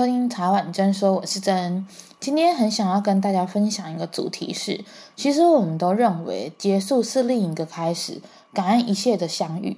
收听茶碗真说，我是真。今天很想要跟大家分享一个主题是，其实我们都认为结束是另一个开始，感恩一切的相遇。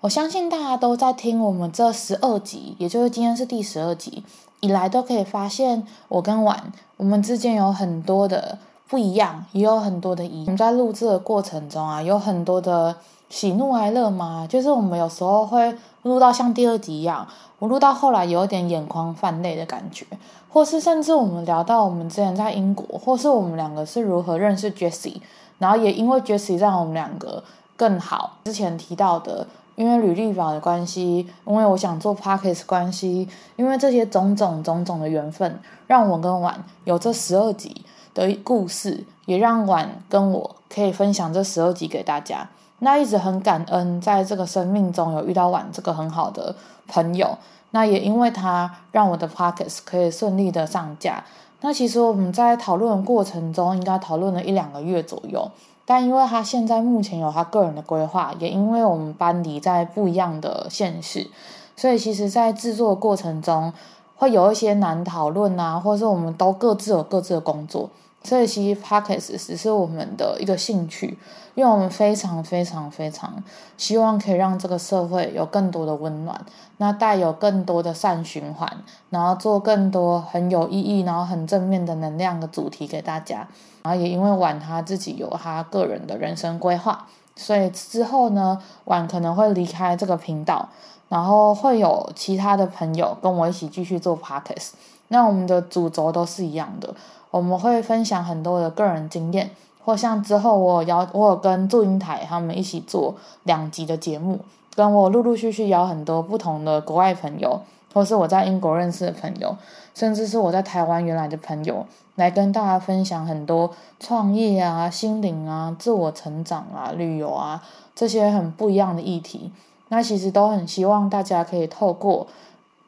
我相信大家都在听我们这十二集，也就是今天是第十二集以来，都可以发现我跟婉我们之间有很多的不一样，也有很多的疑。我们在录制的过程中啊，有很多的喜怒哀乐嘛，就是我们有时候会录到像第二集一样。我录到后来有点眼眶泛泪的感觉，或是甚至我们聊到我们之前在英国，或是我们两个是如何认识 Jessie，然后也因为 Jessie 让我们两个更好。之前提到的，因为履历表的关系，因为我想做 parkes 关系，因为这些种种种种的缘分，让我跟婉有这十二集的故事，也让婉跟我可以分享这十二集给大家。那一直很感恩，在这个生命中有遇到婉这个很好的朋友。那也因为他让我的 Podcast 可以顺利的上架。那其实我们在讨论的过程中，应该讨论了一两个月左右。但因为他现在目前有他个人的规划，也因为我们班离在不一样的县市，所以其实在制作过程中会有一些难讨论啊，或是我们都各自有各自的工作。所以其实 Podcast 只是我们的一个兴趣，因为我们非常非常非常希望可以让这个社会有更多的温暖，那带有更多的善循环，然后做更多很有意义、然后很正面的能量的主题给大家。然后也因为婉他自己有他个人的人生规划，所以之后呢，婉可能会离开这个频道，然后会有其他的朋友跟我一起继续做 Podcast。那我们的主轴都是一样的。我们会分享很多的个人经验，或像之后我有邀我有跟祝英台他们一起做两集的节目，跟我陆陆续续邀很多不同的国外朋友，或是我在英国认识的朋友，甚至是我在台湾原来的朋友，来跟大家分享很多创业啊、心灵啊、自我成长啊、旅游啊这些很不一样的议题。那其实都很希望大家可以透过。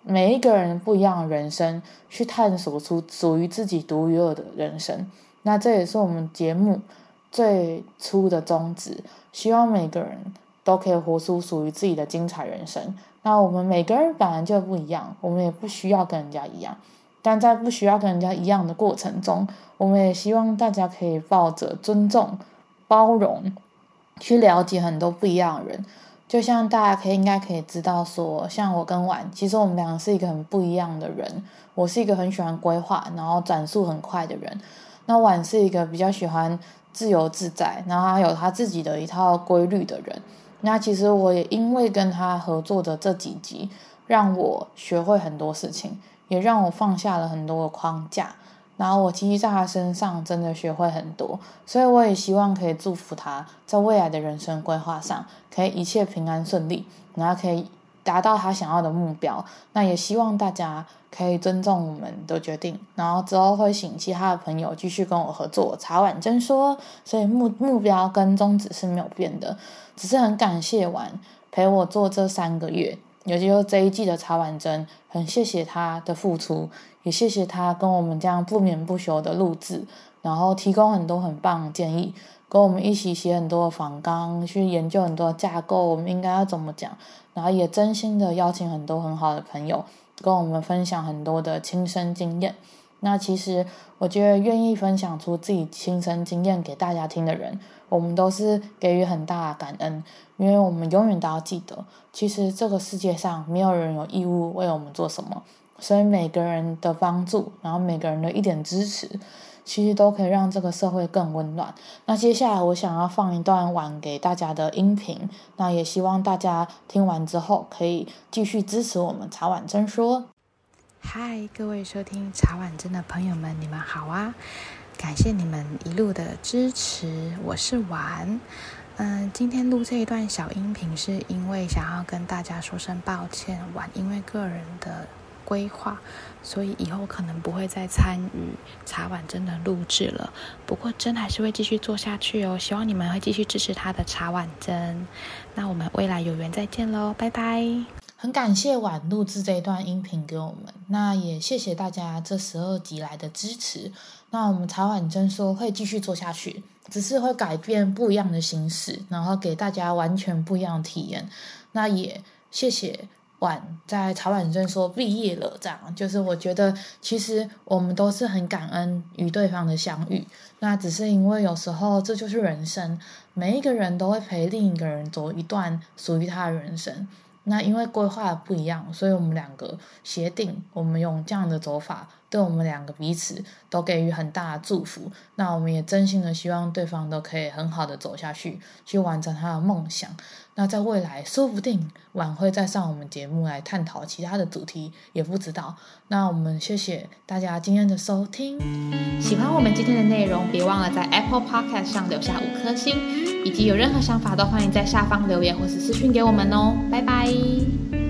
每一个人不一样的人生，去探索出属于自己独一无二的人生。那这也是我们节目最初的宗旨，希望每个人都可以活出属于自己的精彩人生。那我们每个人本来就不一样，我们也不需要跟人家一样。但在不需要跟人家一样的过程中，我们也希望大家可以抱着尊重、包容，去了解很多不一样的人。就像大家可以应该可以知道说，像我跟婉，其实我们两个是一个很不一样的人。我是一个很喜欢规划，然后转速很快的人。那婉是一个比较喜欢自由自在，然后他有他自己的一套规律的人。那其实我也因为跟他合作的这几集，让我学会很多事情，也让我放下了很多的框架。然后我其实在他身上真的学会很多，所以我也希望可以祝福他在未来的人生规划上可以一切平安顺利，然后可以达到他想要的目标。那也希望大家可以尊重我们的决定，然后之后会请其他的朋友继续跟我合作。茶碗真说，所以目目标跟宗旨是没有变的，只是很感谢婉陪我做这三个月。尤其是这一季的茶碗珍，很谢谢他的付出，也谢谢他跟我们这样不眠不休的录制，然后提供很多很棒的建议，跟我们一起写很多的访纲，去研究很多的架构，我们应该要怎么讲，然后也真心的邀请很多很好的朋友跟我们分享很多的亲身经验。那其实我觉得愿意分享出自己亲身经验给大家听的人，我们都是给予很大的感恩。因为我们永远都要记得，其实这个世界上没有人有义务为我们做什么，所以每个人的帮助，然后每个人的一点支持，其实都可以让这个社会更温暖。那接下来我想要放一段晚给大家的音频，那也希望大家听完之后可以继续支持我们茶碗真说。嗨，各位收听茶碗真的朋友们，你们好啊！感谢你们一路的支持，我是婉。嗯，今天录这一段小音频，是因为想要跟大家说声抱歉，婉因为个人的规划，所以以后可能不会再参与茶碗真的录制了。不过真还是会继续做下去哦，希望你们会继续支持他的茶碗真。那我们未来有缘再见喽，拜拜。很感谢婉录制这一段音频给我们，那也谢谢大家这十二集来的支持。那我们茶碗真说会继续做下去。只是会改变不一样的形式，然后给大家完全不一样的体验。那也谢谢晚在茶婉珍说毕业了，这样就是我觉得其实我们都是很感恩与对方的相遇，那只是因为有时候这就是人生，每一个人都会陪另一个人走一段属于他的人生。那因为规划不一样，所以我们两个协定，我们用这样的走法，对我们两个彼此都给予很大的祝福。那我们也真心的希望对方都可以很好的走下去，去完成他的梦想。那在未来，说不定晚会再上我们节目来探讨其他的主题，也不知道。那我们谢谢大家今天的收听，喜欢我们今天的内容，别忘了在 Apple Podcast 上留下五颗星。以及有任何想法都欢迎在下方留言或是私讯给我们哦，拜拜。